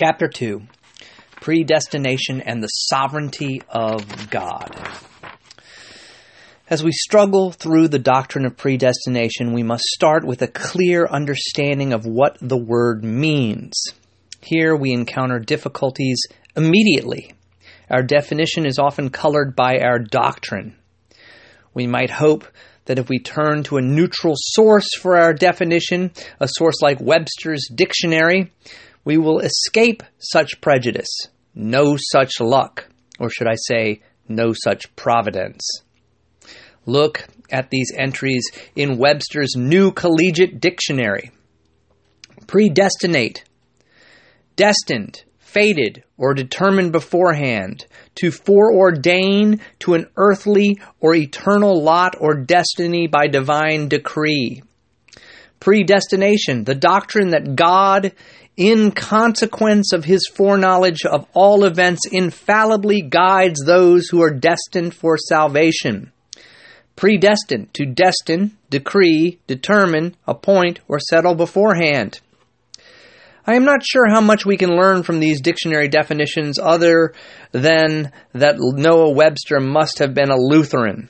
Chapter 2 Predestination and the Sovereignty of God. As we struggle through the doctrine of predestination, we must start with a clear understanding of what the word means. Here we encounter difficulties immediately. Our definition is often colored by our doctrine. We might hope that if we turn to a neutral source for our definition, a source like Webster's dictionary, we will escape such prejudice. No such luck, or should I say, no such providence. Look at these entries in Webster's New Collegiate Dictionary. Predestinate, destined, fated, or determined beforehand, to foreordain to an earthly or eternal lot or destiny by divine decree. Predestination, the doctrine that God in consequence of his foreknowledge of all events, infallibly guides those who are destined for salvation. Predestined to destine, decree, determine, appoint, or settle beforehand. I am not sure how much we can learn from these dictionary definitions other than that Noah Webster must have been a Lutheran.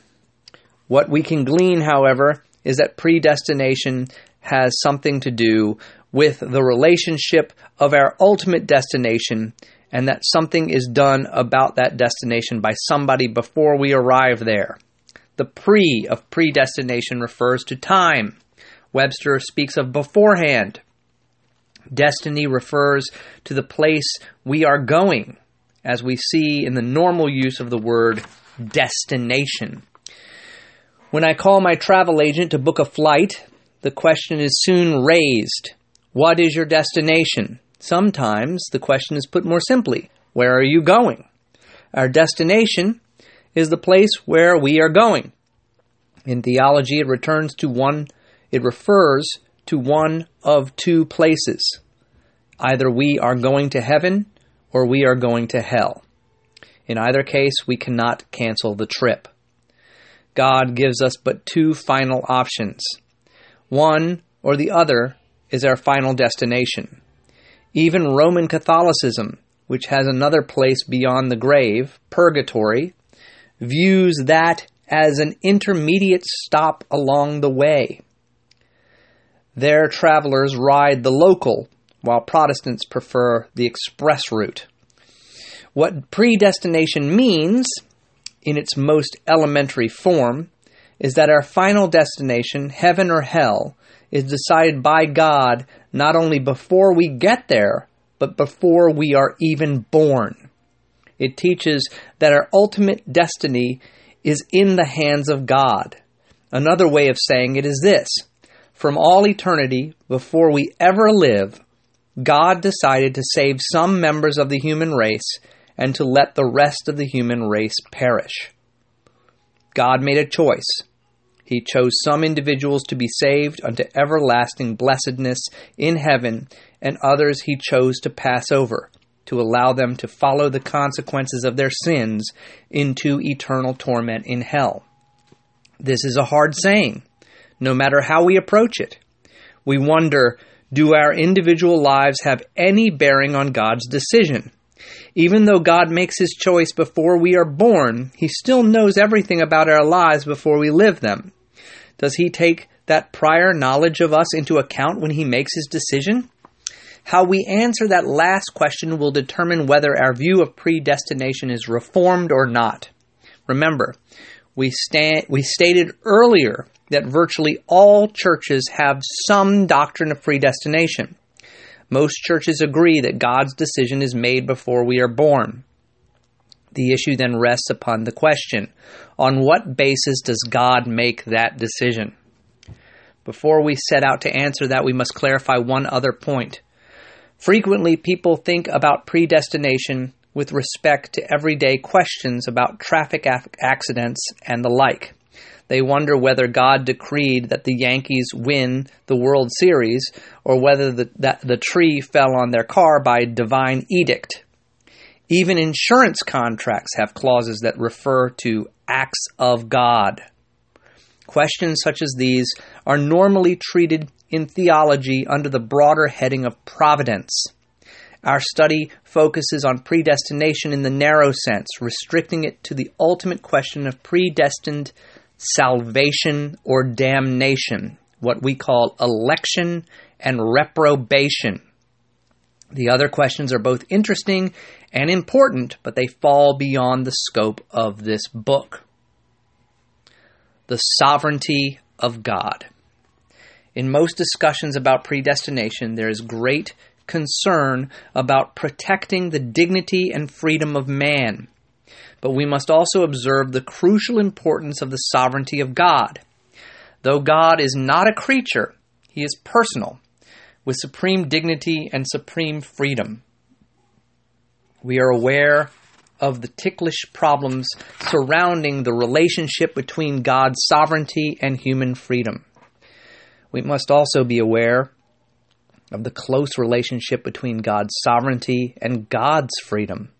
What we can glean, however, is that predestination has something to do with the relationship of our ultimate destination and that something is done about that destination by somebody before we arrive there. The pre of predestination refers to time. Webster speaks of beforehand. Destiny refers to the place we are going, as we see in the normal use of the word destination. When I call my travel agent to book a flight, the question is soon raised what is your destination? Sometimes the question is put more simply Where are you going? Our destination is the place where we are going. In theology, it returns to one, it refers to one of two places. Either we are going to heaven or we are going to hell. In either case, we cannot cancel the trip. God gives us but two final options. One or the other is our final destination. Even Roman Catholicism, which has another place beyond the grave, purgatory, views that as an intermediate stop along the way. Their travelers ride the local, while Protestants prefer the express route. What predestination means, in its most elementary form, is that our final destination, heaven or hell, is decided by God not only before we get there, but before we are even born. It teaches that our ultimate destiny is in the hands of God. Another way of saying it is this From all eternity, before we ever live, God decided to save some members of the human race and to let the rest of the human race perish. God made a choice. He chose some individuals to be saved unto everlasting blessedness in heaven, and others he chose to pass over, to allow them to follow the consequences of their sins into eternal torment in hell. This is a hard saying, no matter how we approach it. We wonder do our individual lives have any bearing on God's decision? Even though God makes his choice before we are born, he still knows everything about our lives before we live them. Does he take that prior knowledge of us into account when he makes his decision? How we answer that last question will determine whether our view of predestination is reformed or not. Remember, we, sta- we stated earlier that virtually all churches have some doctrine of predestination. Most churches agree that God's decision is made before we are born. The issue then rests upon the question on what basis does God make that decision? Before we set out to answer that, we must clarify one other point. Frequently, people think about predestination with respect to everyday questions about traffic accidents and the like. They wonder whether God decreed that the Yankees win the World Series or whether the, that the tree fell on their car by divine edict. Even insurance contracts have clauses that refer to acts of God. Questions such as these are normally treated in theology under the broader heading of providence. Our study focuses on predestination in the narrow sense, restricting it to the ultimate question of predestined salvation or damnation, what we call election and reprobation. The other questions are both interesting and important, but they fall beyond the scope of this book. The sovereignty of God. In most discussions about predestination, there is great concern about protecting the dignity and freedom of man. But we must also observe the crucial importance of the sovereignty of God. Though God is not a creature, he is personal, with supreme dignity and supreme freedom. We are aware of the ticklish problems surrounding the relationship between God's sovereignty and human freedom. We must also be aware of the close relationship between God's sovereignty and God's freedom.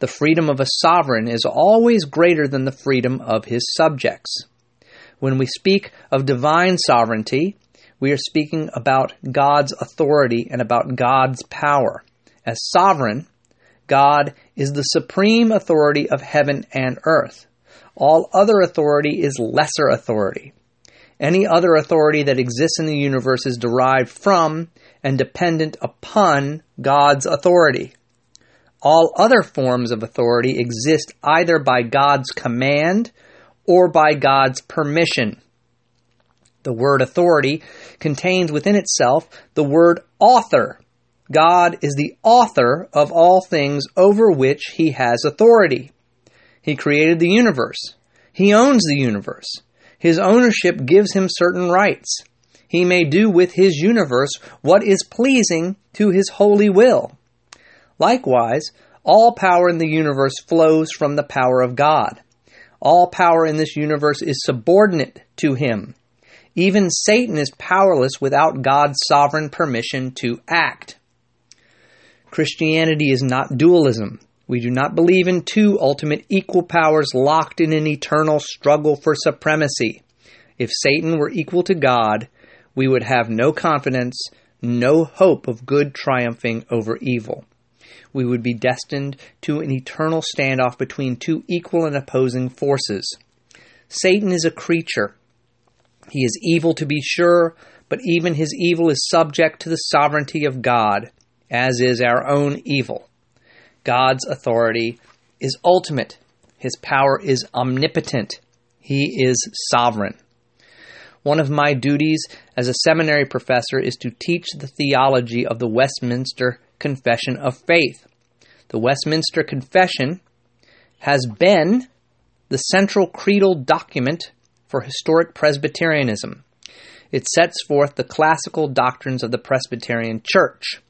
The freedom of a sovereign is always greater than the freedom of his subjects. When we speak of divine sovereignty, we are speaking about God's authority and about God's power. As sovereign, God is the supreme authority of heaven and earth. All other authority is lesser authority. Any other authority that exists in the universe is derived from and dependent upon God's authority. All other forms of authority exist either by God's command or by God's permission. The word authority contains within itself the word author. God is the author of all things over which he has authority. He created the universe. He owns the universe. His ownership gives him certain rights. He may do with his universe what is pleasing to his holy will. Likewise, all power in the universe flows from the power of God. All power in this universe is subordinate to him. Even Satan is powerless without God's sovereign permission to act. Christianity is not dualism. We do not believe in two ultimate equal powers locked in an eternal struggle for supremacy. If Satan were equal to God, we would have no confidence, no hope of good triumphing over evil. We would be destined to an eternal standoff between two equal and opposing forces. Satan is a creature. He is evil to be sure, but even his evil is subject to the sovereignty of God, as is our own evil. God's authority is ultimate. His power is omnipotent. He is sovereign. One of my duties as a seminary professor is to teach the theology of the Westminster Confession of Faith. The Westminster Confession has been the central creedal document for historic Presbyterianism. It sets forth the classical doctrines of the Presbyterian Church.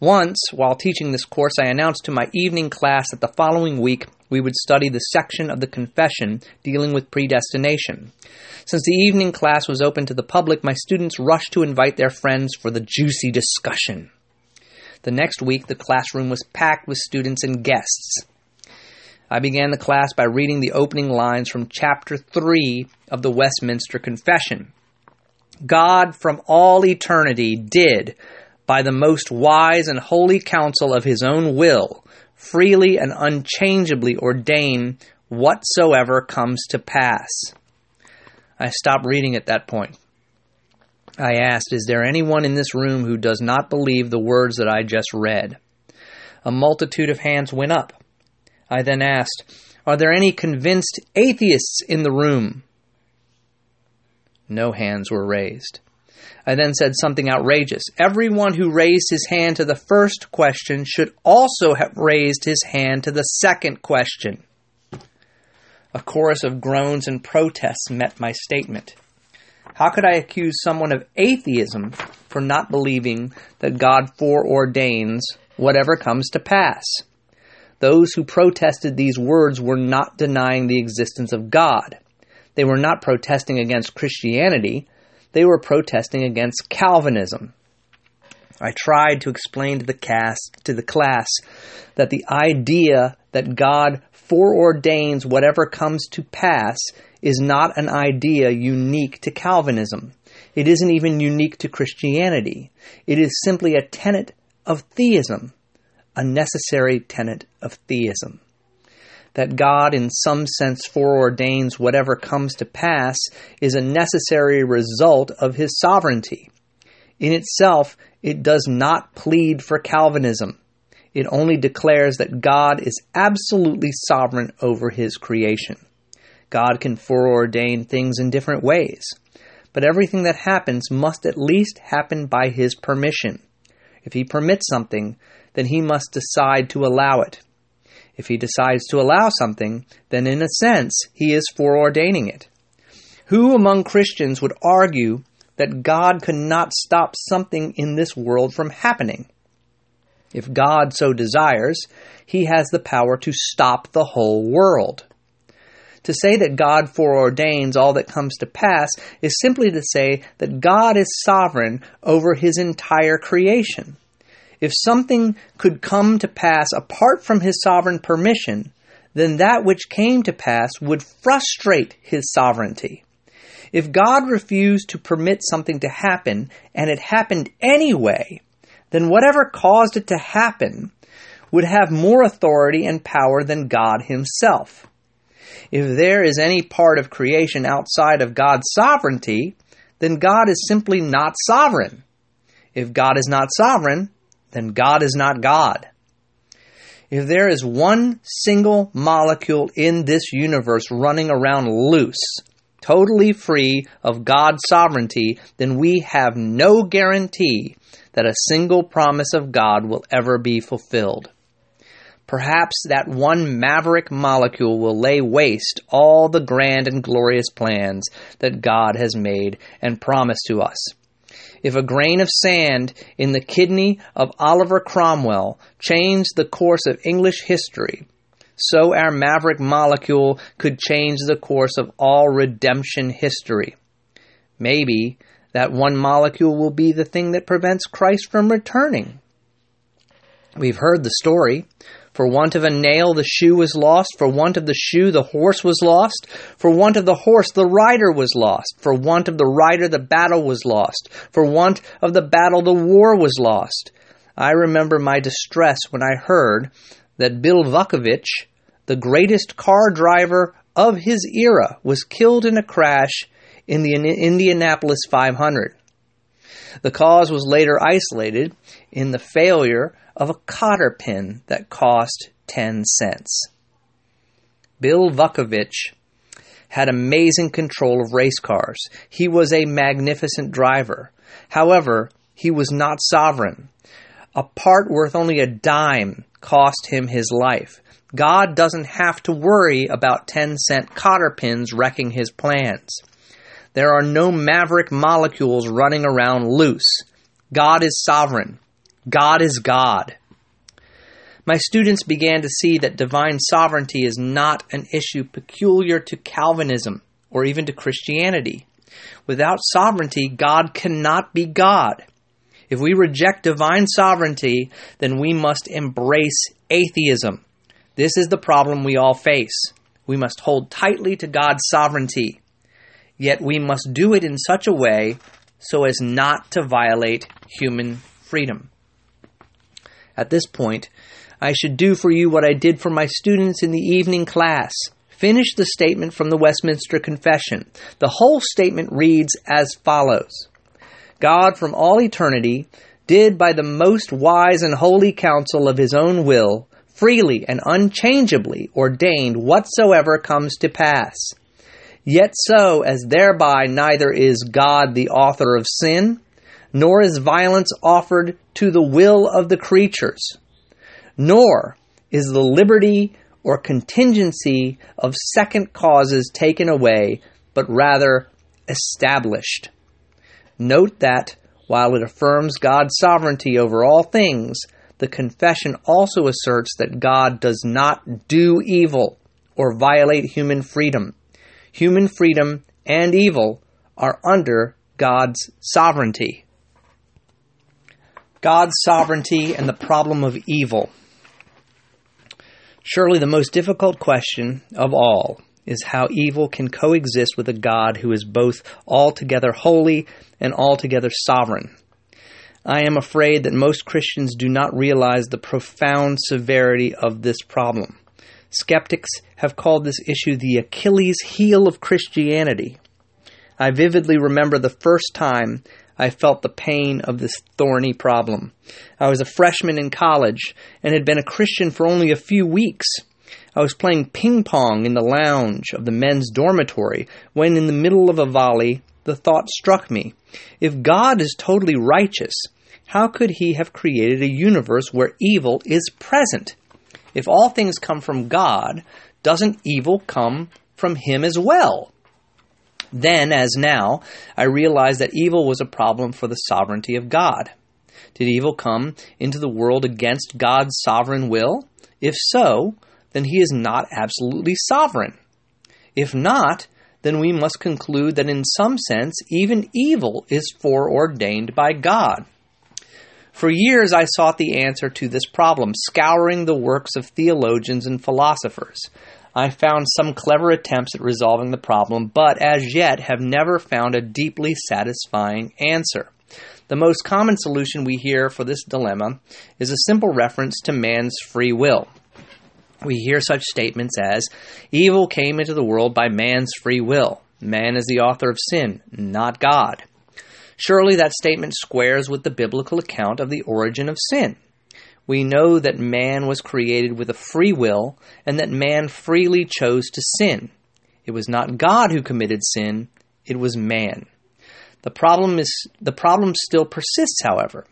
Once, while teaching this course, I announced to my evening class that the following week we would study the section of the Confession dealing with predestination. Since the evening class was open to the public, my students rushed to invite their friends for the juicy discussion. The next week, the classroom was packed with students and guests. I began the class by reading the opening lines from chapter 3 of the Westminster Confession. God from all eternity did, by the most wise and holy counsel of his own will, freely and unchangeably ordain whatsoever comes to pass. I stopped reading at that point. I asked, Is there anyone in this room who does not believe the words that I just read? A multitude of hands went up. I then asked, Are there any convinced atheists in the room? No hands were raised. I then said something outrageous. Everyone who raised his hand to the first question should also have raised his hand to the second question. A chorus of groans and protests met my statement. How could I accuse someone of atheism for not believing that God foreordains whatever comes to pass? Those who protested these words were not denying the existence of God. They were not protesting against Christianity, they were protesting against Calvinism. I tried to explain to the cast to the class that the idea that God foreordains whatever comes to pass is not an idea unique to Calvinism. It isn't even unique to Christianity. It is simply a tenet of theism, a necessary tenet of theism. That God, in some sense, foreordains whatever comes to pass is a necessary result of his sovereignty. In itself, it does not plead for Calvinism. It only declares that God is absolutely sovereign over his creation. God can foreordain things in different ways, but everything that happens must at least happen by his permission. If he permits something, then he must decide to allow it. If he decides to allow something, then in a sense he is foreordaining it. Who among Christians would argue that God could not stop something in this world from happening? If God so desires, he has the power to stop the whole world. To say that God foreordains all that comes to pass is simply to say that God is sovereign over his entire creation. If something could come to pass apart from his sovereign permission, then that which came to pass would frustrate his sovereignty. If God refused to permit something to happen and it happened anyway, then whatever caused it to happen would have more authority and power than God Himself. If there is any part of creation outside of God's sovereignty, then God is simply not sovereign. If God is not sovereign, then God is not God. If there is one single molecule in this universe running around loose, totally free of God's sovereignty, then we have no guarantee that a single promise of God will ever be fulfilled. Perhaps that one maverick molecule will lay waste all the grand and glorious plans that God has made and promised to us. If a grain of sand in the kidney of Oliver Cromwell changed the course of English history, so our maverick molecule could change the course of all redemption history. Maybe that one molecule will be the thing that prevents Christ from returning. We've heard the story. For want of a nail, the shoe was lost. For want of the shoe, the horse was lost. For want of the horse, the rider was lost. For want of the rider, the battle was lost. For want of the battle, the war was lost. I remember my distress when I heard that Bill Vukovich, the greatest car driver of his era, was killed in a crash in the Indianapolis 500. The cause was later isolated in the failure of a cotter pin that cost 10 cents. Bill Vukovich had amazing control of race cars. He was a magnificent driver. However, he was not sovereign. A part worth only a dime cost him his life. God doesn't have to worry about 10 cent cotter pins wrecking his plans. There are no maverick molecules running around loose. God is sovereign. God is God. My students began to see that divine sovereignty is not an issue peculiar to Calvinism or even to Christianity. Without sovereignty, God cannot be God. If we reject divine sovereignty, then we must embrace atheism. This is the problem we all face. We must hold tightly to God's sovereignty yet we must do it in such a way so as not to violate human freedom. At this point, I should do for you what I did for my students in the evening class. Finish the statement from the Westminster Confession. The whole statement reads as follows God from all eternity did by the most wise and holy counsel of his own will freely and unchangeably ordained whatsoever comes to pass Yet so as thereby neither is God the author of sin, nor is violence offered to the will of the creatures, nor is the liberty or contingency of second causes taken away, but rather established. Note that, while it affirms God's sovereignty over all things, the confession also asserts that God does not do evil or violate human freedom human freedom, and evil are under God's sovereignty. God's sovereignty and the problem of evil. Surely the most difficult question of all is how evil can coexist with a God who is both altogether holy and altogether sovereign. I am afraid that most Christians do not realize the profound severity of this problem. Skeptics have called this issue the Achilles heel of Christianity. I vividly remember the first time I felt the pain of this thorny problem. I was a freshman in college and had been a Christian for only a few weeks. I was playing ping pong in the lounge of the men's dormitory when, in the middle of a volley, the thought struck me if God is totally righteous, how could he have created a universe where evil is present? If all things come from God, doesn't evil come from him as well? Then, as now, I realized that evil was a problem for the sovereignty of God. Did evil come into the world against God's sovereign will? If so, then he is not absolutely sovereign. If not, then we must conclude that in some sense even evil is foreordained by God. For years I sought the answer to this problem, scouring the works of theologians and philosophers. I found some clever attempts at resolving the problem, but as yet have never found a deeply satisfying answer. The most common solution we hear for this dilemma is a simple reference to man's free will. We hear such statements as, Evil came into the world by man's free will. Man is the author of sin, not God. Surely that statement squares with the biblical account of the origin of sin we know that man was created with a free will and that man freely chose to sin. It was not God who committed sin, it was man. The problem is the problem still persists, however.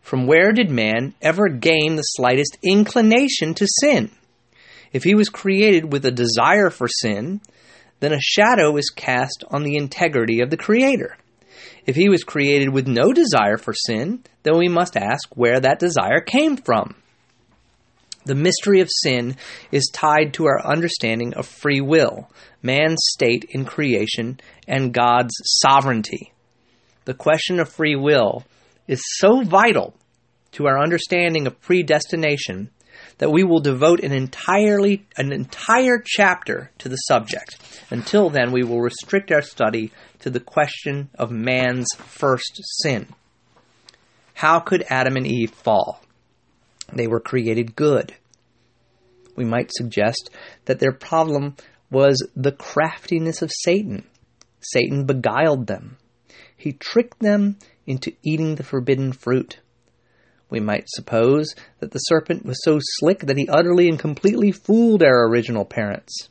From where did man ever gain the slightest inclination to sin? If he was created with a desire for sin, then a shadow is cast on the integrity of the Creator. If he was created with no desire for sin, then we must ask where that desire came from. The mystery of sin is tied to our understanding of free will, man's state in creation, and God's sovereignty. The question of free will is so vital to our understanding of predestination that we will devote an entirely an entire chapter to the subject. Until then, we will restrict our study to the question of man's first sin. How could Adam and Eve fall? They were created good. We might suggest that their problem was the craftiness of Satan. Satan beguiled them. He tricked them into eating the forbidden fruit. We might suppose that the serpent was so slick that he utterly and completely fooled our original parents.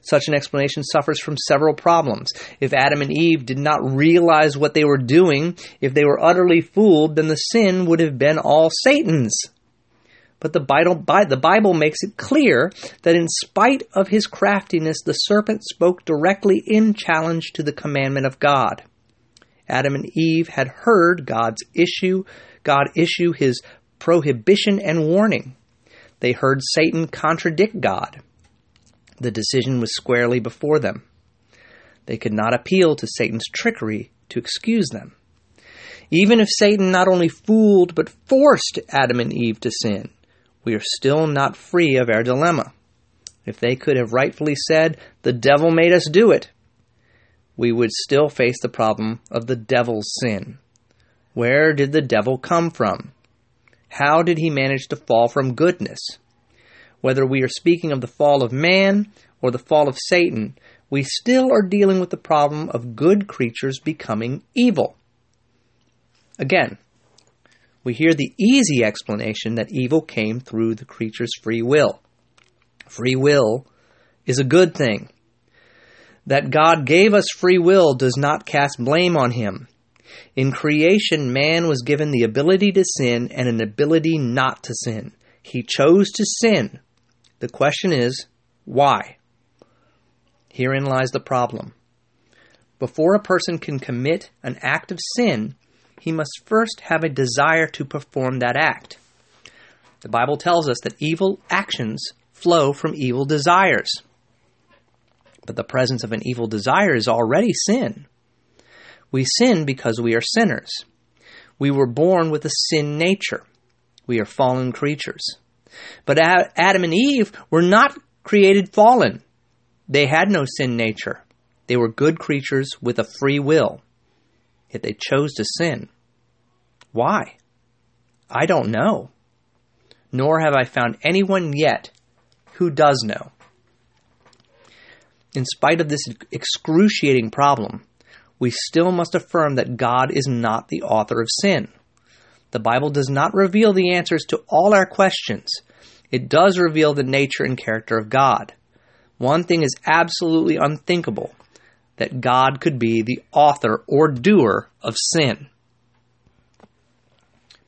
Such an explanation suffers from several problems. If Adam and Eve did not realize what they were doing, if they were utterly fooled, then the sin would have been all Satan's. But the Bible, makes it clear that in spite of his craftiness, the serpent spoke directly in challenge to the commandment of God. Adam and Eve had heard God's issue, God issue his prohibition and warning. They heard Satan contradict God. The decision was squarely before them. They could not appeal to Satan's trickery to excuse them. Even if Satan not only fooled but forced Adam and Eve to sin, we are still not free of our dilemma. If they could have rightfully said, The devil made us do it, we would still face the problem of the devil's sin. Where did the devil come from? How did he manage to fall from goodness? Whether we are speaking of the fall of man or the fall of Satan, we still are dealing with the problem of good creatures becoming evil. Again, we hear the easy explanation that evil came through the creature's free will. Free will is a good thing. That God gave us free will does not cast blame on him. In creation, man was given the ability to sin and an ability not to sin. He chose to sin, the question is, why? Herein lies the problem. Before a person can commit an act of sin, he must first have a desire to perform that act. The Bible tells us that evil actions flow from evil desires. But the presence of an evil desire is already sin. We sin because we are sinners. We were born with a sin nature. We are fallen creatures. But Adam and Eve were not created fallen. They had no sin nature. They were good creatures with a free will. Yet they chose to sin. Why? I don't know. Nor have I found anyone yet who does know. In spite of this excruciating problem, we still must affirm that God is not the author of sin. The Bible does not reveal the answers to all our questions. It does reveal the nature and character of God. One thing is absolutely unthinkable that God could be the author or doer of sin.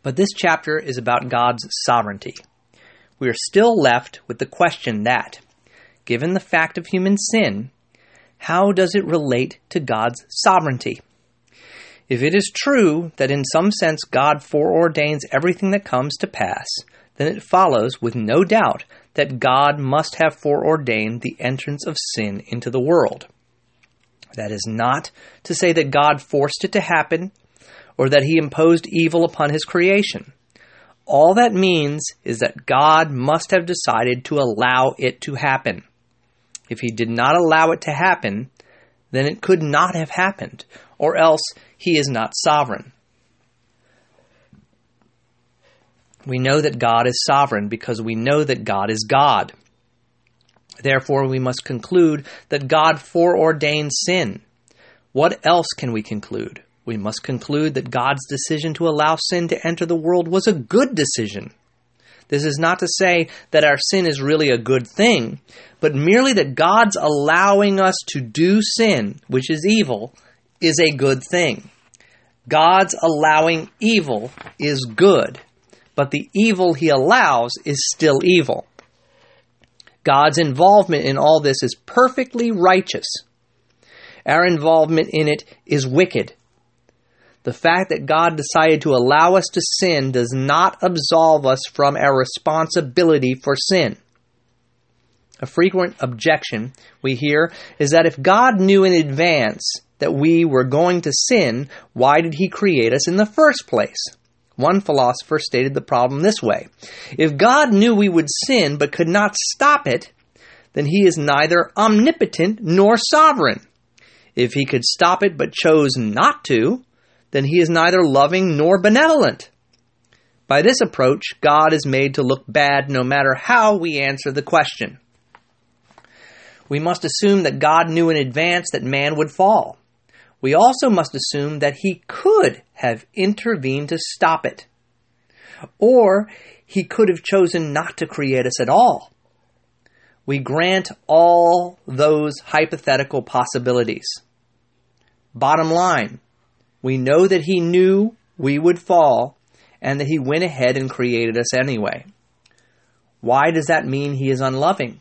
But this chapter is about God's sovereignty. We are still left with the question that, given the fact of human sin, how does it relate to God's sovereignty? If it is true that in some sense God foreordains everything that comes to pass, then it follows with no doubt that God must have foreordained the entrance of sin into the world. That is not to say that God forced it to happen or that he imposed evil upon his creation. All that means is that God must have decided to allow it to happen. If he did not allow it to happen, then it could not have happened, or else he is not sovereign. We know that God is sovereign because we know that God is God. Therefore, we must conclude that God foreordained sin. What else can we conclude? We must conclude that God's decision to allow sin to enter the world was a good decision. This is not to say that our sin is really a good thing, but merely that God's allowing us to do sin, which is evil, is a good thing. God's allowing evil is good, but the evil he allows is still evil. God's involvement in all this is perfectly righteous. Our involvement in it is wicked the fact that God decided to allow us to sin does not absolve us from our responsibility for sin. A frequent objection we hear is that if God knew in advance that we were going to sin, why did He create us in the first place? One philosopher stated the problem this way If God knew we would sin but could not stop it, then He is neither omnipotent nor sovereign. If He could stop it but chose not to, then he is neither loving nor benevolent. By this approach, God is made to look bad no matter how we answer the question. We must assume that God knew in advance that man would fall. We also must assume that he could have intervened to stop it. Or he could have chosen not to create us at all. We grant all those hypothetical possibilities. Bottom line, we know that He knew we would fall and that He went ahead and created us anyway. Why does that mean He is unloving?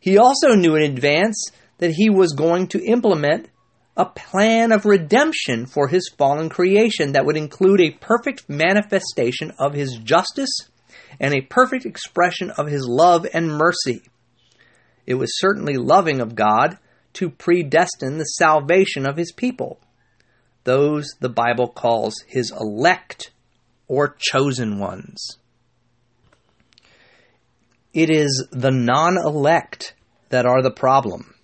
He also knew in advance that He was going to implement a plan of redemption for His fallen creation that would include a perfect manifestation of His justice and a perfect expression of His love and mercy. It was certainly loving of God to predestine the salvation of His people those the Bible calls his elect or chosen ones. It is the non elect that are the problem.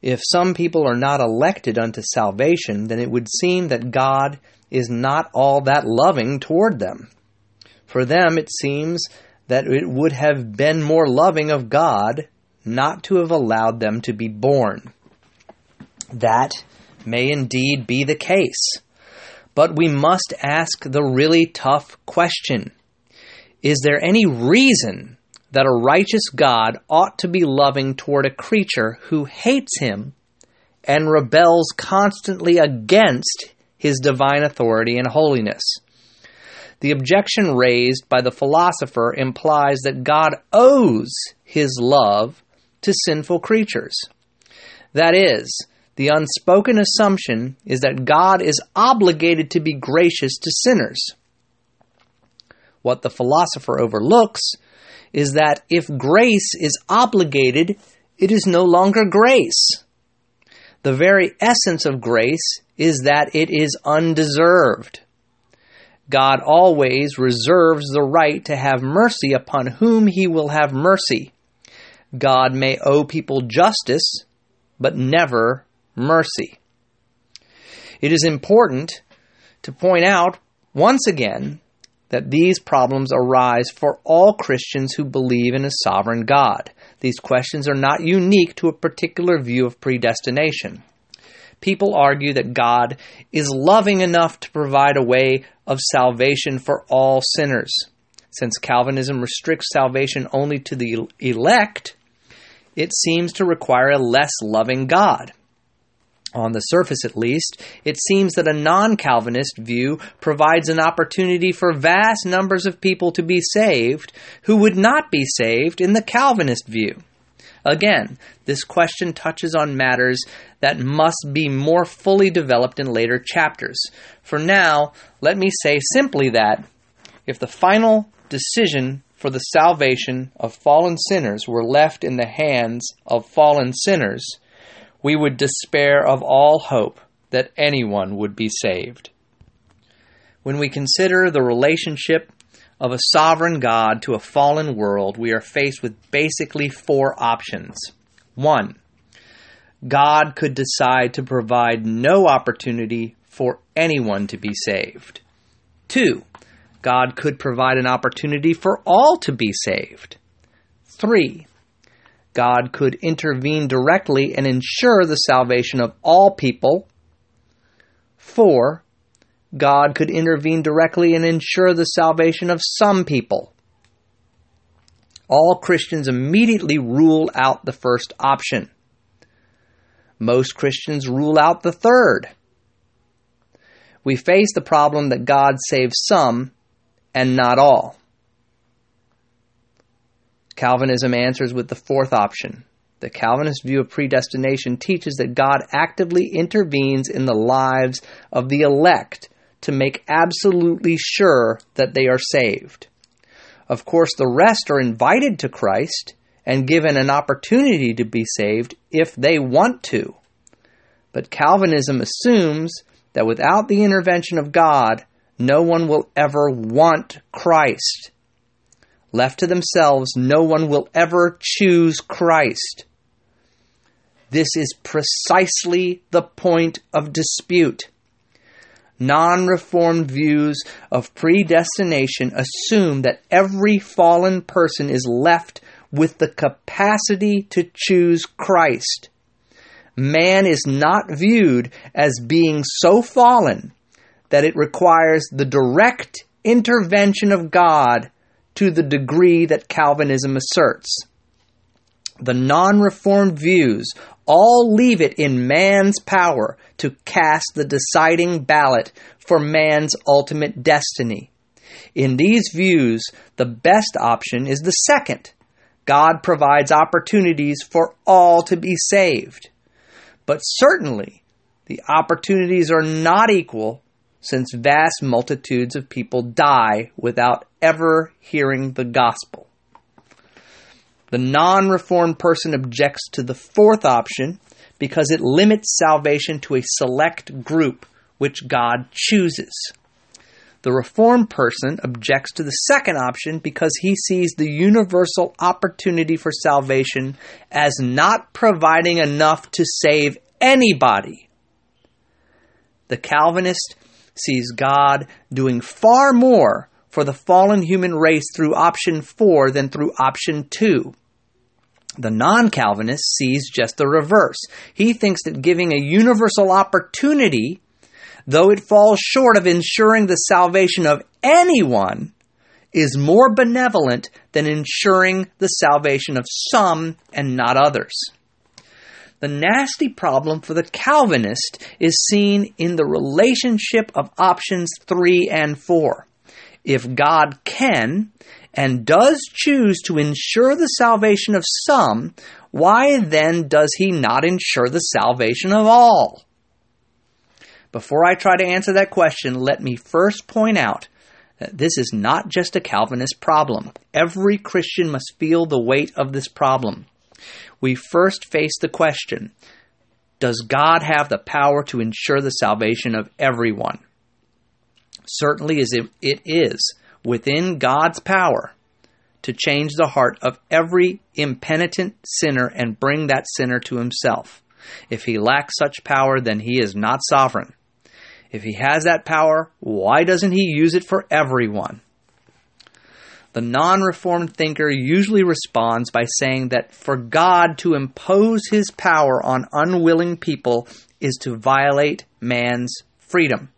If some people are not elected unto salvation, then it would seem that God is not all that loving toward them. For them, it seems that it would have been more loving of God not to have allowed them to be born. That may indeed be the case. But we must ask the really tough question Is there any reason that a righteous God ought to be loving toward a creature who hates him and rebels constantly against his divine authority and holiness? The objection raised by the philosopher implies that God owes his love to sinful creatures. That is, the unspoken assumption is that God is obligated to be gracious to sinners. What the philosopher overlooks is that if grace is obligated, it is no longer grace. The very essence of grace is that it is undeserved. God always reserves the right to have mercy upon whom he will have mercy. God may owe people justice, but never mercy. It is important to point out Once again, that these problems arise for all Christians who believe in a sovereign God. These questions are not unique to a particular view of predestination. People argue that God is loving enough to provide a way of salvation for all sinners. Since Calvinism restricts salvation only to the elect, it seems to require a less loving God. On the surface, at least, it seems that a non Calvinist view provides an opportunity for vast numbers of people to be saved who would not be saved in the Calvinist view. Again, this question touches on matters that must be more fully developed in later chapters. For now, let me say simply that if the final decision for the salvation of fallen sinners were left in the hands of fallen sinners, we would despair of all hope that anyone would be saved. When we consider the relationship of a sovereign God to a fallen world, we are faced with basically four options. One, God could decide to provide no opportunity for anyone to be saved. Two, God could provide an opportunity for all to be saved. Three, God could intervene directly and ensure the salvation of all people. Four, God could intervene directly and ensure the salvation of some people. All Christians immediately rule out the first option. Most Christians rule out the third. We face the problem that God saves some and not all. Calvinism answers with the fourth option. The Calvinist view of predestination teaches that God actively intervenes in the lives of the elect to make absolutely sure that they are saved. Of course, the rest are invited to Christ and given an opportunity to be saved if they want to. But Calvinism assumes that without the intervention of God, no one will ever want Christ. Left to themselves, no one will ever choose Christ. This is precisely the point of dispute. Non reformed views of predestination assume that every fallen person is left with the capacity to choose Christ. Man is not viewed as being so fallen that it requires the direct intervention of God to the degree that Calvinism asserts. The non reformed views all leave it in man's power to cast the deciding ballot for man's ultimate destiny. In these views, the best option is the second. God provides opportunities for all to be saved. But certainly, the opportunities are not equal since vast multitudes of people die without ever hearing the gospel. The non reformed person objects to the fourth option because it limits salvation to a select group which God chooses. The reformed person objects to the second option because he sees the universal opportunity for salvation as not providing enough to save anybody. The Calvinist sees God doing far more for the fallen human race through option 4 than through option 2. The non Calvinist sees just the reverse. He thinks that giving a universal opportunity, though it falls short of ensuring the salvation of anyone, is more benevolent than ensuring the salvation of some and not others. The nasty problem for the Calvinist is seen in the relationship of options 3 and 4. If God can and does choose to ensure the salvation of some, why then does he not ensure the salvation of all? Before I try to answer that question, let me first point out that this is not just a Calvinist problem. Every Christian must feel the weight of this problem we first face the question Does God have the power to ensure the salvation of everyone? Certainly, it is within God's power to change the heart of every impenitent sinner and bring that sinner to himself. If he lacks such power, then he is not sovereign. If he has that power, why doesn't he use it for everyone? The non reformed thinker usually responds by saying that for God to impose his power on unwilling people is to violate man's freedom.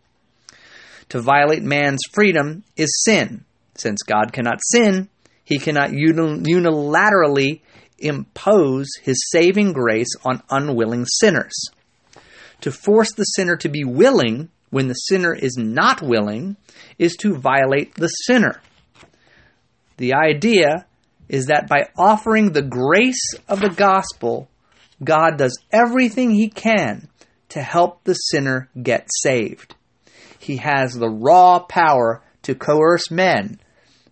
To violate man's freedom is sin. Since God cannot sin, he cannot unilaterally impose his saving grace on unwilling sinners. To force the sinner to be willing when the sinner is not willing is to violate the sinner. The idea is that by offering the grace of the gospel, God does everything he can to help the sinner get saved. He has the raw power to coerce men,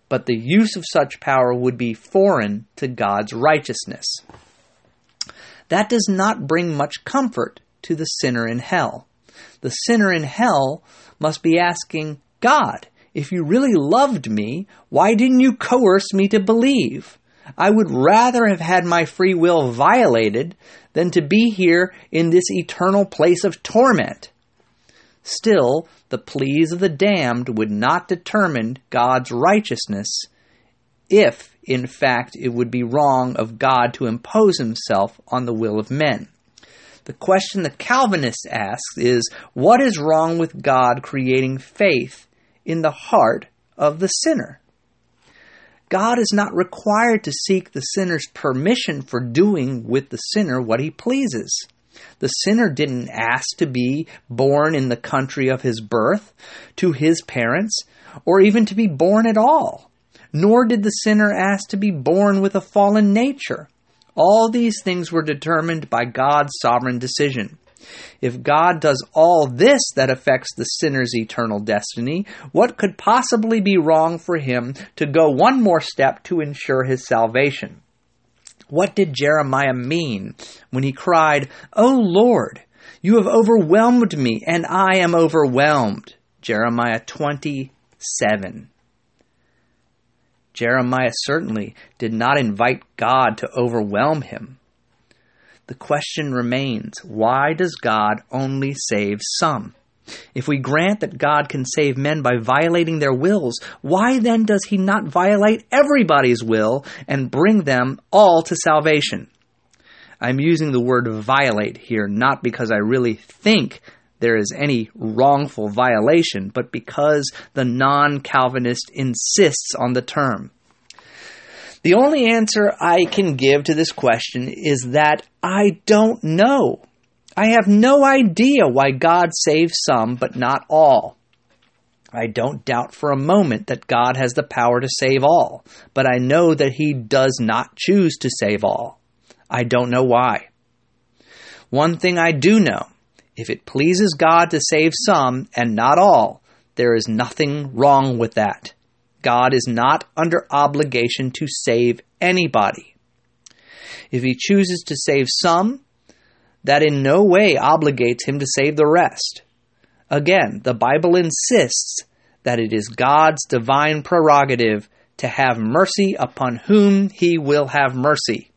but the use of such power would be foreign to God's righteousness. That does not bring much comfort to the sinner in hell. The sinner in hell must be asking God, if you really loved me, why didn't you coerce me to believe? I would rather have had my free will violated than to be here in this eternal place of torment. Still, the pleas of the damned would not determine God's righteousness if, in fact, it would be wrong of God to impose himself on the will of men. The question the Calvinist asks is what is wrong with God creating faith in the heart of the sinner. God is not required to seek the sinner's permission for doing with the sinner what he pleases. The sinner didn't ask to be born in the country of his birth, to his parents, or even to be born at all. Nor did the sinner ask to be born with a fallen nature. All these things were determined by God's sovereign decision. If God does all this that affects the sinner's eternal destiny, what could possibly be wrong for him to go one more step to ensure his salvation? What did Jeremiah mean when he cried, O Lord, you have overwhelmed me, and I am overwhelmed? Jeremiah 27. Jeremiah certainly did not invite God to overwhelm him the question remains why does God only save some? If we grant that God can save men by violating their wills, why then does he not violate everybody's will and bring them all to salvation? I'm using the word violate here not because I really think there is any wrongful violation, but because the non Calvinist insists on the term. The only answer I can give to this question is that I don't know. I have no idea why God saves some but not all. I don't doubt for a moment that God has the power to save all, but I know that He does not choose to save all. I don't know why. One thing I do know if it pleases God to save some and not all, there is nothing wrong with that. God is not under obligation to save anybody. If he chooses to save some, that in no way obligates him to save the rest. Again, the Bible insists that it is God's divine prerogative to have mercy upon whom he will have mercy.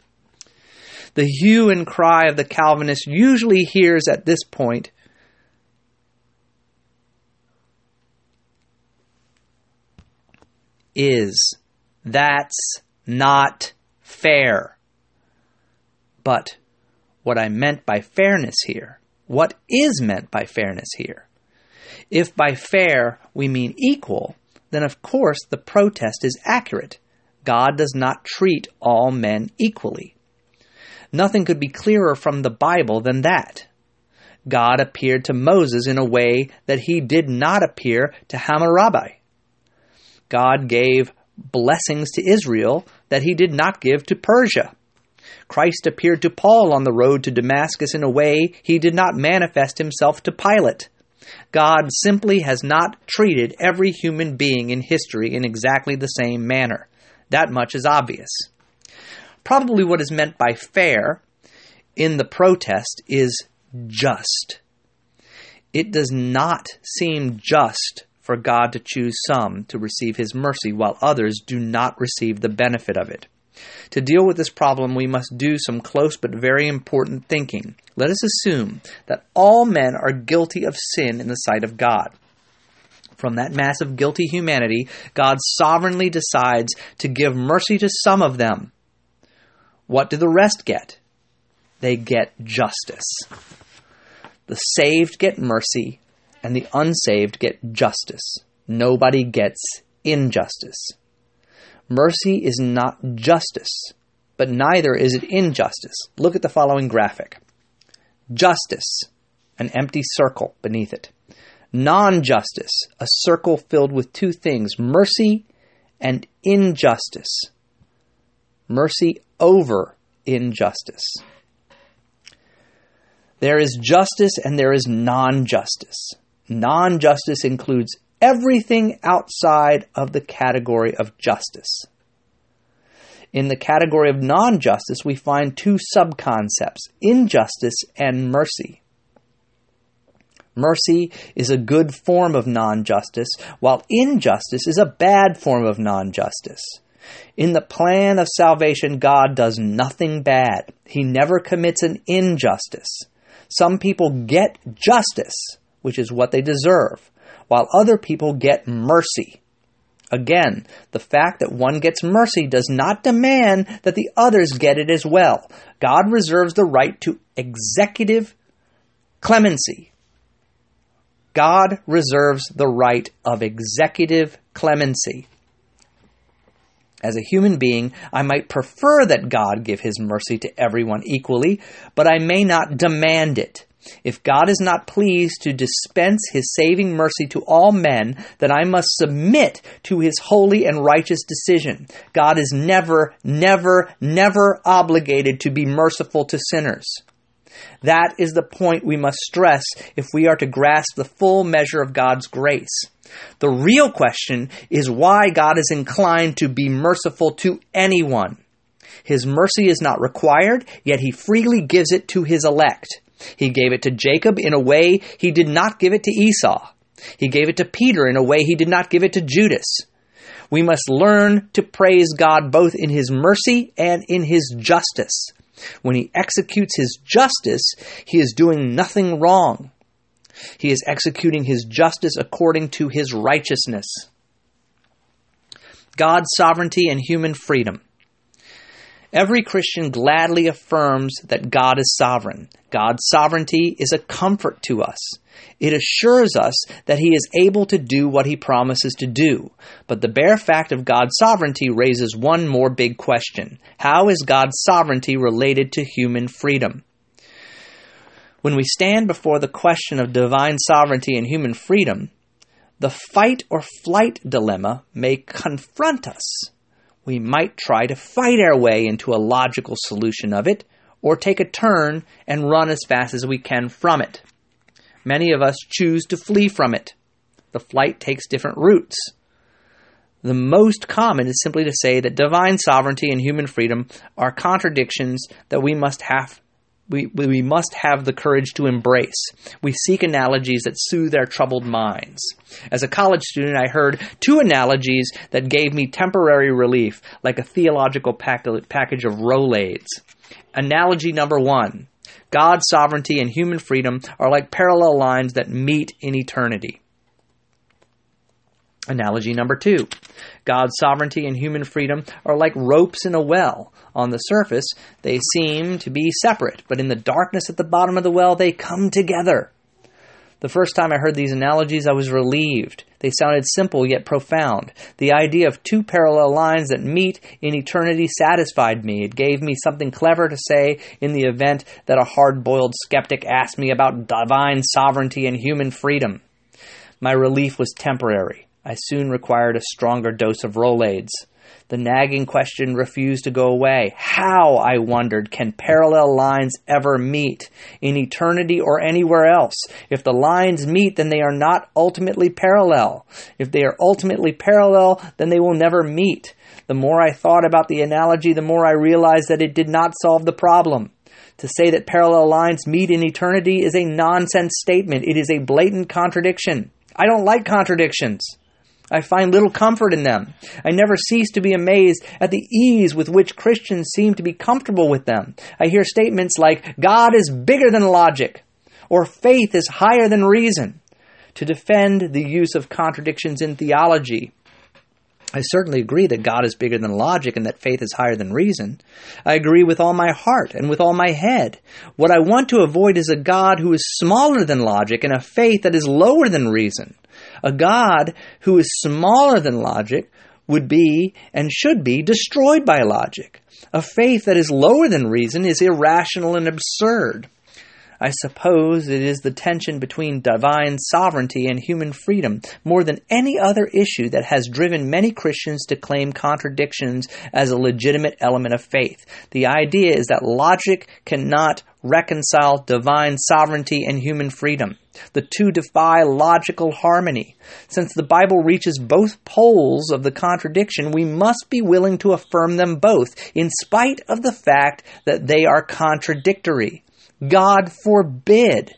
The hue and cry of the Calvinist usually hears at this point is that's not fair. But what I meant by fairness here, what is meant by fairness here? If by fair we mean equal, then of course the protest is accurate. God does not treat all men equally. Nothing could be clearer from the Bible than that. God appeared to Moses in a way that he did not appear to Hammurabi. God gave blessings to Israel that he did not give to Persia. Christ appeared to Paul on the road to Damascus in a way he did not manifest himself to Pilate. God simply has not treated every human being in history in exactly the same manner. That much is obvious. Probably what is meant by fair in the protest is just. It does not seem just for God to choose some to receive his mercy while others do not receive the benefit of it. To deal with this problem, we must do some close but very important thinking. Let us assume that all men are guilty of sin in the sight of God. From that mass of guilty humanity, God sovereignly decides to give mercy to some of them. What do the rest get? They get justice. The saved get mercy, and the unsaved get justice. Nobody gets injustice. Mercy is not justice, but neither is it injustice. Look at the following graphic justice, an empty circle beneath it. Non justice, a circle filled with two things mercy and injustice. Mercy over injustice. There is justice and there is non justice. Non justice includes everything outside of the category of justice. In the category of non justice, we find two subconcepts injustice and mercy. Mercy is a good form of non justice, while injustice is a bad form of non justice. In the plan of salvation, God does nothing bad. He never commits an injustice. Some people get justice, which is what they deserve while other people get mercy. Again, the fact that one gets mercy does not demand that the others get it as well. God reserves the right to executive clemency. God reserves the right of executive clemency. As a human being, I might prefer that God give his mercy to everyone equally, but I may not demand it. If God is not pleased to dispense his saving mercy to all men, then I must submit to his holy and righteous decision. God is never, never, never obligated to be merciful to sinners. That is the point we must stress if we are to grasp the full measure of God's grace. The real question is why God is inclined to be merciful to anyone. His mercy is not required, yet he freely gives it to his elect. He gave it to Jacob in a way he did not give it to Esau. He gave it to Peter in a way he did not give it to Judas. We must learn to praise God both in his mercy and in his justice. When he executes his justice, he is doing nothing wrong. He is executing his justice according to his righteousness. God's sovereignty and human freedom. Every Christian gladly affirms that God is sovereign. God's sovereignty is a comfort to us. It assures us that He is able to do what He promises to do. But the bare fact of God's sovereignty raises one more big question How is God's sovereignty related to human freedom? When we stand before the question of divine sovereignty and human freedom, the fight or flight dilemma may confront us we might try to fight our way into a logical solution of it, or take a turn and run as fast as we can from it. Many of us choose to flee from it. The flight takes different routes. The most common is simply to say that divine sovereignty and human freedom are contradictions that we must have we, we must have the courage to embrace. We seek analogies that soothe our troubled minds. As a college student, I heard two analogies that gave me temporary relief, like a theological pack- package of Rolaids. Analogy number one God's sovereignty and human freedom are like parallel lines that meet in eternity. Analogy number two God's sovereignty and human freedom are like ropes in a well. On the surface, they seem to be separate, but in the darkness at the bottom of the well, they come together. The first time I heard these analogies, I was relieved. They sounded simple yet profound. The idea of two parallel lines that meet in eternity satisfied me. It gave me something clever to say in the event that a hard boiled skeptic asked me about divine sovereignty and human freedom. My relief was temporary. I soon required a stronger dose of Rolaids. The nagging question refused to go away. How, I wondered, can parallel lines ever meet? In eternity or anywhere else? If the lines meet, then they are not ultimately parallel. If they are ultimately parallel, then they will never meet. The more I thought about the analogy, the more I realized that it did not solve the problem. To say that parallel lines meet in eternity is a nonsense statement. It is a blatant contradiction. I don't like contradictions. I find little comfort in them. I never cease to be amazed at the ease with which Christians seem to be comfortable with them. I hear statements like, God is bigger than logic, or faith is higher than reason, to defend the use of contradictions in theology I certainly agree that God is bigger than logic and that faith is higher than reason. I agree with all my heart and with all my head. What I want to avoid is a God who is smaller than logic and a faith that is lower than reason. A God who is smaller than logic would be and should be destroyed by logic. A faith that is lower than reason is irrational and absurd. I suppose it is the tension between divine sovereignty and human freedom more than any other issue that has driven many Christians to claim contradictions as a legitimate element of faith. The idea is that logic cannot reconcile divine sovereignty and human freedom. The two defy logical harmony. Since the Bible reaches both poles of the contradiction, we must be willing to affirm them both, in spite of the fact that they are contradictory. God forbid.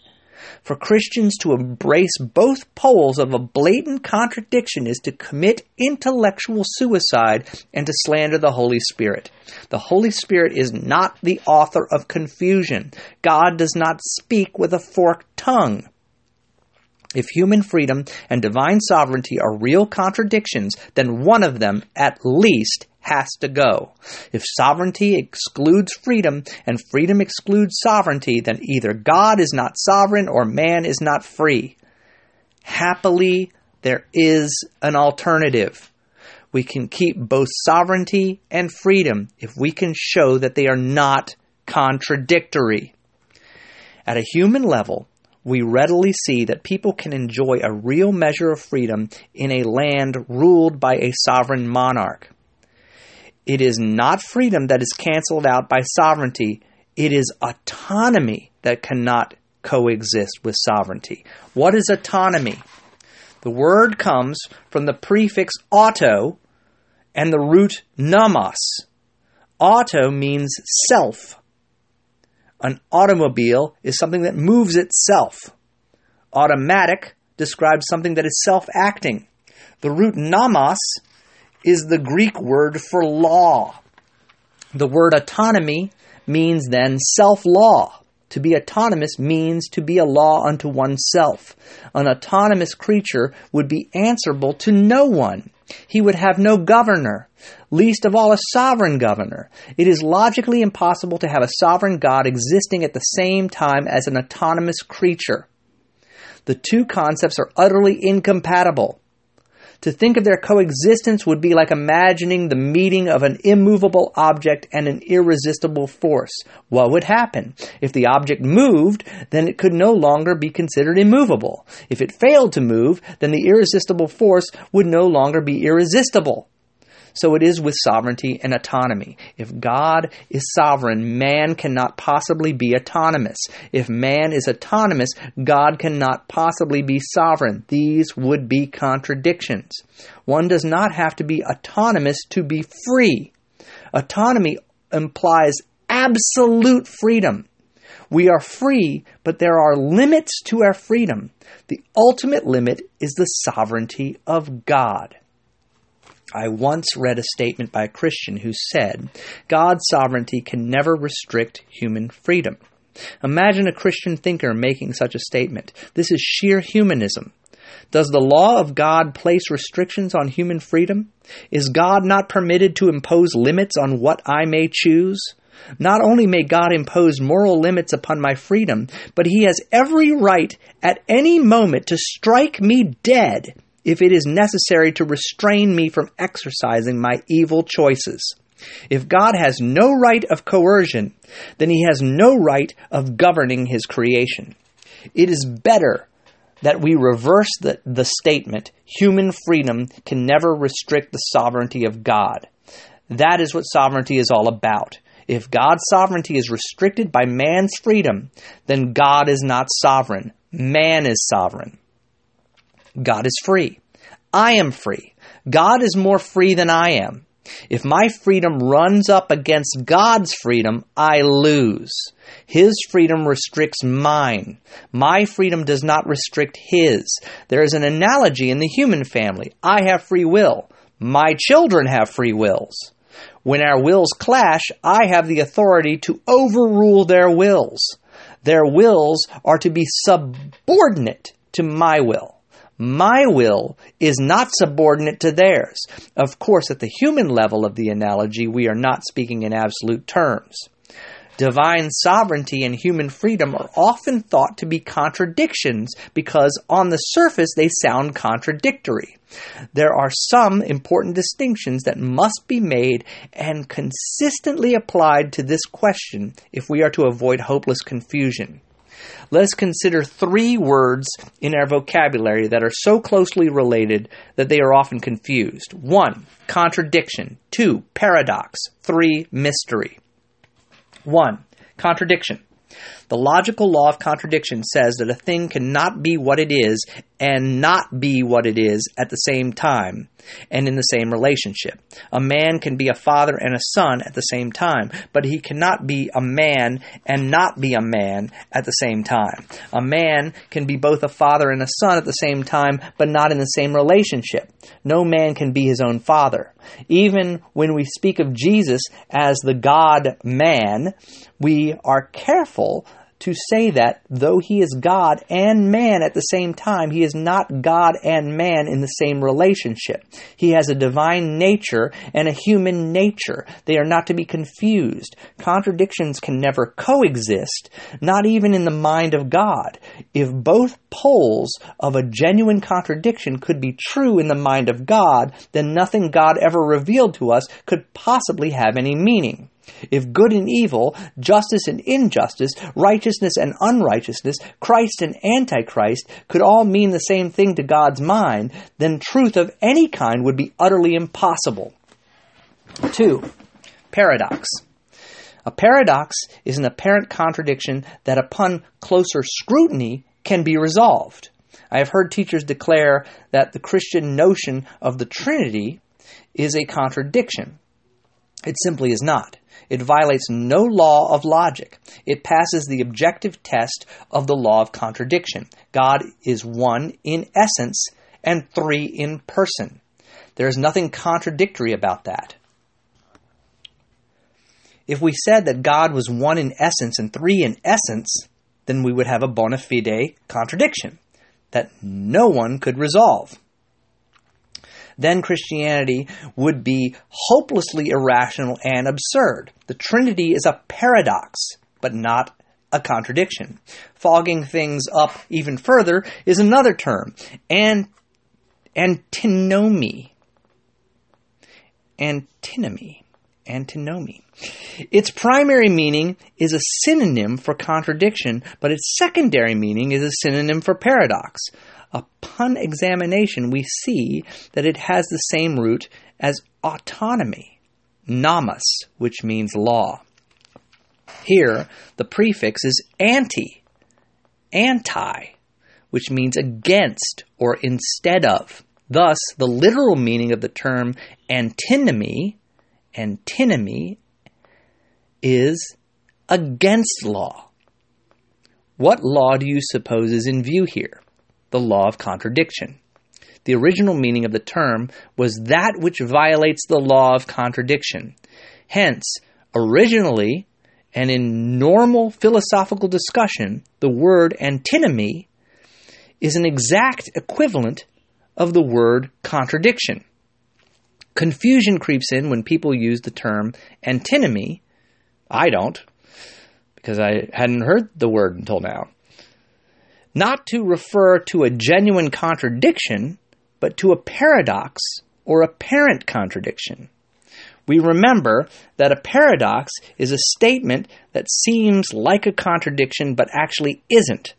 For Christians to embrace both poles of a blatant contradiction is to commit intellectual suicide and to slander the Holy Spirit. The Holy Spirit is not the author of confusion. God does not speak with a forked tongue. If human freedom and divine sovereignty are real contradictions, then one of them, at least, has to go. If sovereignty excludes freedom and freedom excludes sovereignty, then either God is not sovereign or man is not free. Happily, there is an alternative. We can keep both sovereignty and freedom if we can show that they are not contradictory. At a human level, we readily see that people can enjoy a real measure of freedom in a land ruled by a sovereign monarch. It is not freedom that is canceled out by sovereignty, it is autonomy that cannot coexist with sovereignty. What is autonomy? The word comes from the prefix auto and the root nomos. Auto means self. An automobile is something that moves itself. Automatic describes something that is self acting. The root nomos is the Greek word for law. The word autonomy means then self law. To be autonomous means to be a law unto oneself. An autonomous creature would be answerable to no one. He would have no governor, least of all a sovereign governor. It is logically impossible to have a sovereign God existing at the same time as an autonomous creature. The two concepts are utterly incompatible. To think of their coexistence would be like imagining the meeting of an immovable object and an irresistible force. What would happen? If the object moved, then it could no longer be considered immovable. If it failed to move, then the irresistible force would no longer be irresistible. So it is with sovereignty and autonomy. If God is sovereign, man cannot possibly be autonomous. If man is autonomous, God cannot possibly be sovereign. These would be contradictions. One does not have to be autonomous to be free. Autonomy implies absolute freedom. We are free, but there are limits to our freedom. The ultimate limit is the sovereignty of God. I once read a statement by a Christian who said, God's sovereignty can never restrict human freedom. Imagine a Christian thinker making such a statement. This is sheer humanism. Does the law of God place restrictions on human freedom? Is God not permitted to impose limits on what I may choose? Not only may God impose moral limits upon my freedom, but He has every right at any moment to strike me dead if it is necessary to restrain me from exercising my evil choices. If God has no right of coercion, then he has no right of governing his creation. It is better that we reverse the, the statement human freedom can never restrict the sovereignty of God. That is what sovereignty is all about. If God's sovereignty is restricted by man's freedom, then God is not sovereign. Man is sovereign. God is free. I am free. God is more free than I am. If my freedom runs up against God's freedom, I lose. His freedom restricts mine. My freedom does not restrict His. There is an analogy in the human family. I have free will. My children have free wills. When our wills clash, I have the authority to overrule their wills. Their wills are to be subordinate to my will. My will is not subordinate to theirs. Of course, at the human level of the analogy, we are not speaking in absolute terms. Divine sovereignty and human freedom are often thought to be contradictions because on the surface they sound contradictory. There are some important distinctions that must be made and consistently applied to this question if we are to avoid hopeless confusion. Let us consider three words in our vocabulary that are so closely related that they are often confused. One, contradiction. Two, paradox. Three, mystery. One, contradiction. The logical law of contradiction says that a thing cannot be what it is and not be what it is at the same time and in the same relationship. A man can be a father and a son at the same time, but he cannot be a man and not be a man at the same time. A man can be both a father and a son at the same time, but not in the same relationship. No man can be his own father. Even when we speak of Jesus as the God man, we are careful to say that though he is God and man at the same time, he is not God and man in the same relationship. He has a divine nature and a human nature. They are not to be confused. Contradictions can never coexist, not even in the mind of God. If both poles of a genuine contradiction could be true in the mind of God, then nothing God ever revealed to us could possibly have any meaning. If good and evil, justice and injustice, righteousness and unrighteousness, Christ and Antichrist could all mean the same thing to God's mind, then truth of any kind would be utterly impossible. 2. Paradox. A paradox is an apparent contradiction that, upon closer scrutiny, can be resolved. I have heard teachers declare that the Christian notion of the Trinity is a contradiction. It simply is not. It violates no law of logic. It passes the objective test of the law of contradiction. God is one in essence and three in person. There is nothing contradictory about that. If we said that God was one in essence and three in essence, then we would have a bona fide contradiction that no one could resolve then Christianity would be hopelessly irrational and absurd. The Trinity is a paradox, but not a contradiction. Fogging things up even further is another term, and antinomy. Antinomy. Antinomy. Its primary meaning is a synonym for contradiction, but its secondary meaning is a synonym for paradox upon examination, we see that it has the same root as autonomy, nomos, which means law. Here, the prefix is anti, anti, which means against or instead of. Thus, the literal meaning of the term antinomy, antinomy, is against law. What law do you suppose is in view here? The law of contradiction. The original meaning of the term was that which violates the law of contradiction. Hence, originally, and in normal philosophical discussion, the word antinomy is an exact equivalent of the word contradiction. Confusion creeps in when people use the term antinomy. I don't, because I hadn't heard the word until now not to refer to a genuine contradiction, but to a paradox or apparent contradiction. We remember that a paradox is a statement that seems like a contradiction but actually isn't.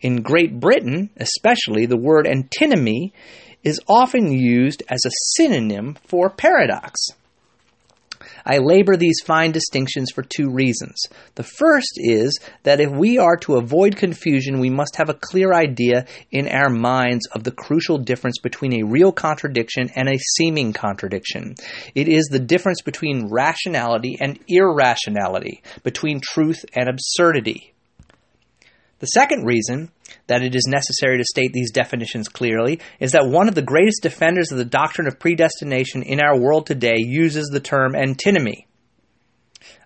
In Great Britain, especially, the word antinomy is often used as a synonym for paradox. I labor these fine distinctions for two reasons. The first is that if we are to avoid confusion, we must have a clear idea in our minds of the crucial difference between a real contradiction and a seeming contradiction. It is the difference between rationality and irrationality, between truth and absurdity. The second reason that it is necessary to state these definitions clearly is that one of the greatest defenders of the doctrine of predestination in our world today uses the term antinomy.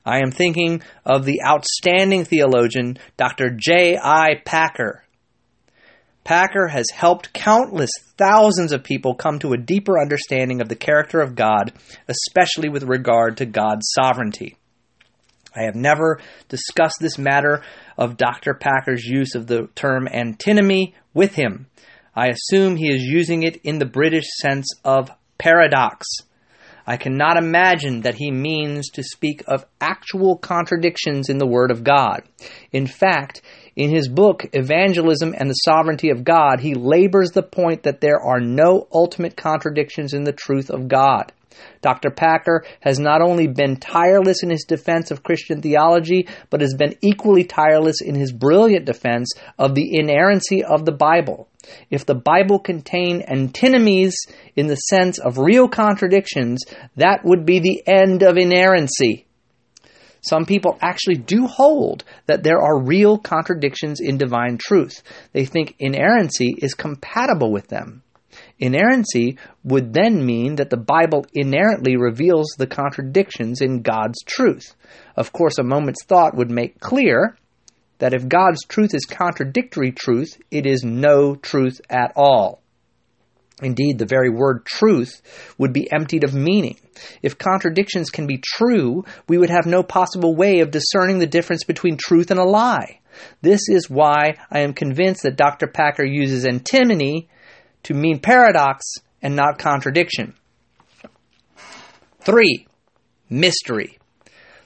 I am thinking of the outstanding theologian Dr. J.I. Packer. Packer has helped countless thousands of people come to a deeper understanding of the character of God, especially with regard to God's sovereignty. I have never discussed this matter of Dr. Packer's use of the term antinomy with him. I assume he is using it in the British sense of paradox. I cannot imagine that he means to speak of actual contradictions in the Word of God. In fact, in his book, Evangelism and the Sovereignty of God, he labors the point that there are no ultimate contradictions in the truth of God. Dr. Packer has not only been tireless in his defense of Christian theology, but has been equally tireless in his brilliant defense of the inerrancy of the Bible. If the Bible contained antinomies in the sense of real contradictions, that would be the end of inerrancy. Some people actually do hold that there are real contradictions in divine truth. They think inerrancy is compatible with them. Inerrancy would then mean that the Bible inerrantly reveals the contradictions in God's truth. Of course, a moment's thought would make clear that if God's truth is contradictory truth, it is no truth at all. Indeed, the very word truth would be emptied of meaning. If contradictions can be true, we would have no possible way of discerning the difference between truth and a lie. This is why I am convinced that Dr. Packer uses antinomy to mean paradox and not contradiction. 3. Mystery.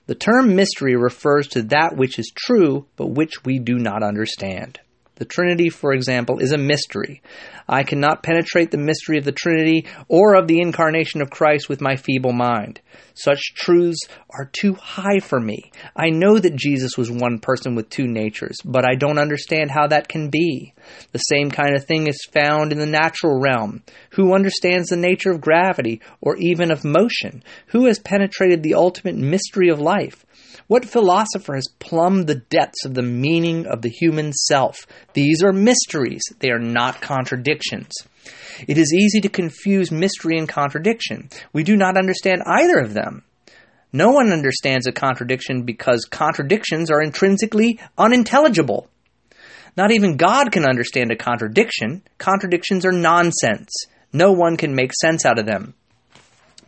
The term mystery refers to that which is true but which we do not understand. The Trinity, for example, is a mystery. I cannot penetrate the mystery of the Trinity or of the incarnation of Christ with my feeble mind. Such truths are too high for me. I know that Jesus was one person with two natures, but I don't understand how that can be. The same kind of thing is found in the natural realm. Who understands the nature of gravity or even of motion? Who has penetrated the ultimate mystery of life? What philosopher has plumbed the depths of the meaning of the human self? These are mysteries, they are not contradictions. It is easy to confuse mystery and contradiction. We do not understand either of them. No one understands a contradiction because contradictions are intrinsically unintelligible. Not even God can understand a contradiction. Contradictions are nonsense. No one can make sense out of them.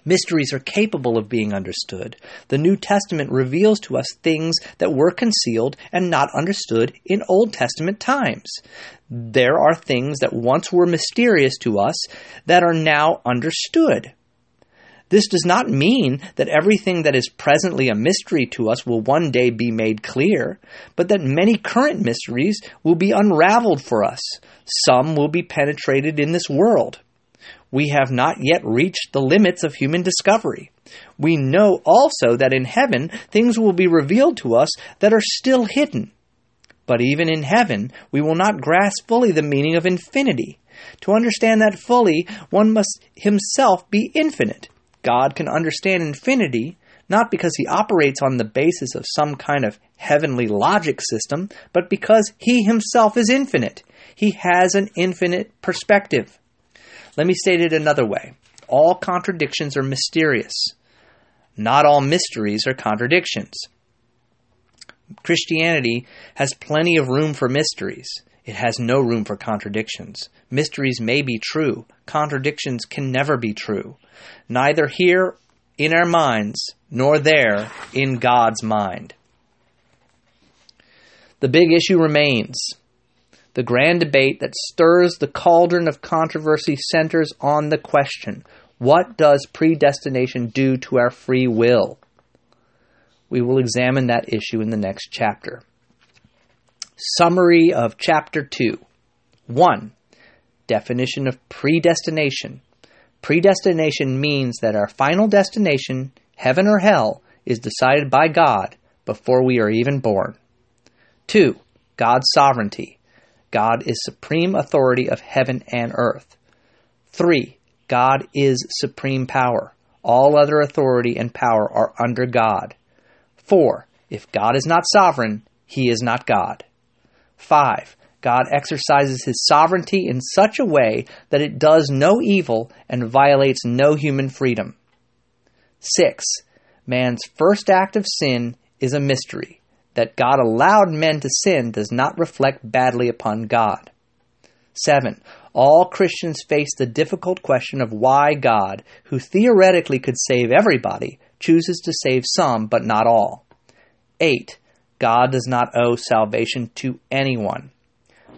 Mysteries are capable of being understood. The New Testament reveals to us things that were concealed and not understood in Old Testament times. There are things that once were mysterious to us that are now understood. This does not mean that everything that is presently a mystery to us will one day be made clear, but that many current mysteries will be unraveled for us. Some will be penetrated in this world we have not yet reached the limits of human discovery. We know also that in heaven things will be revealed to us that are still hidden. But even in heaven, we will not grasp fully the meaning of infinity. To understand that fully, one must himself be infinite. God can understand infinity not because he operates on the basis of some kind of heavenly logic system, but because he himself is infinite. He has an infinite perspective. Let me state it another way all contradictions are mysterious, not all mysteries are contradictions. Christianity has plenty of room for mysteries. It has no room for contradictions. Mysteries may be true, contradictions can never be true. Neither here in our minds, nor there in God's mind. The big issue remains the grand debate that stirs the cauldron of controversy centers on the question what does predestination do to our free will? We will examine that issue in the next chapter. Summary of Chapter 2 1. Definition of predestination. Predestination means that our final destination heaven or hell, is decided by God before we are even born. 2. God's sovereignty. God is supreme authority of heaven and earth. 3. God is supreme power. All other authority and power are under God. 4. If God is not sovereign, he is not God. 5. God exercises his sovereignty in such a way that it does no evil and violates no human freedom. 6. Man's first act of sin is a mystery. That God allowed men to sin does not reflect badly upon God. 7. All Christians face the difficult question of why God, who theoretically could save everybody, chooses to save some but not all. 8. God does not owe salvation to anyone.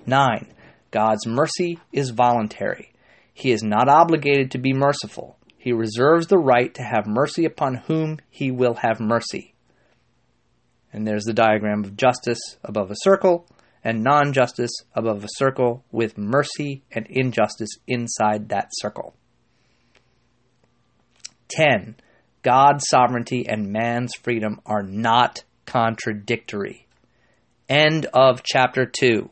9. God's mercy is voluntary. He is not obligated to be merciful. He reserves the right to have mercy upon whom he will have mercy. And there's the diagram of justice above a circle and non justice above a circle with mercy and injustice inside that circle. 10. God's sovereignty and man's freedom are not contradictory. End of chapter 2.